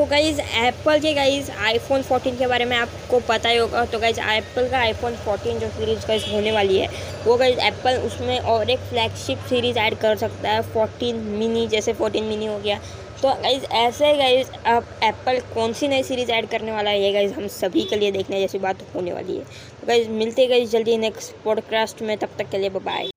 तो guys Apple के guys iPhone 14 के बारे में आपको पता ही होगा। तो गाइज़ एप्पल का आईफोन 14 जो सीरीज़ गाइज़ होने वाली है, वो गाइज़ एप्पल उसमें और एक फ्लैगशिप सीरीज़ ऐड कर सकता है 14 मिनी जैसे 14 मिनी हो गया। तो गाइज़ ऐसे गाइज़ अब एप्पल कौन सी नई सीरीज़ ऐड करने वाला है, ये गाइज़ हम सभी के लिए देखने जैसी बात होने वाली है। तो गाइज़ मिलते गई जल्दी नेक्स्ट पॉडकास्ट में, तब तक के लिए बाय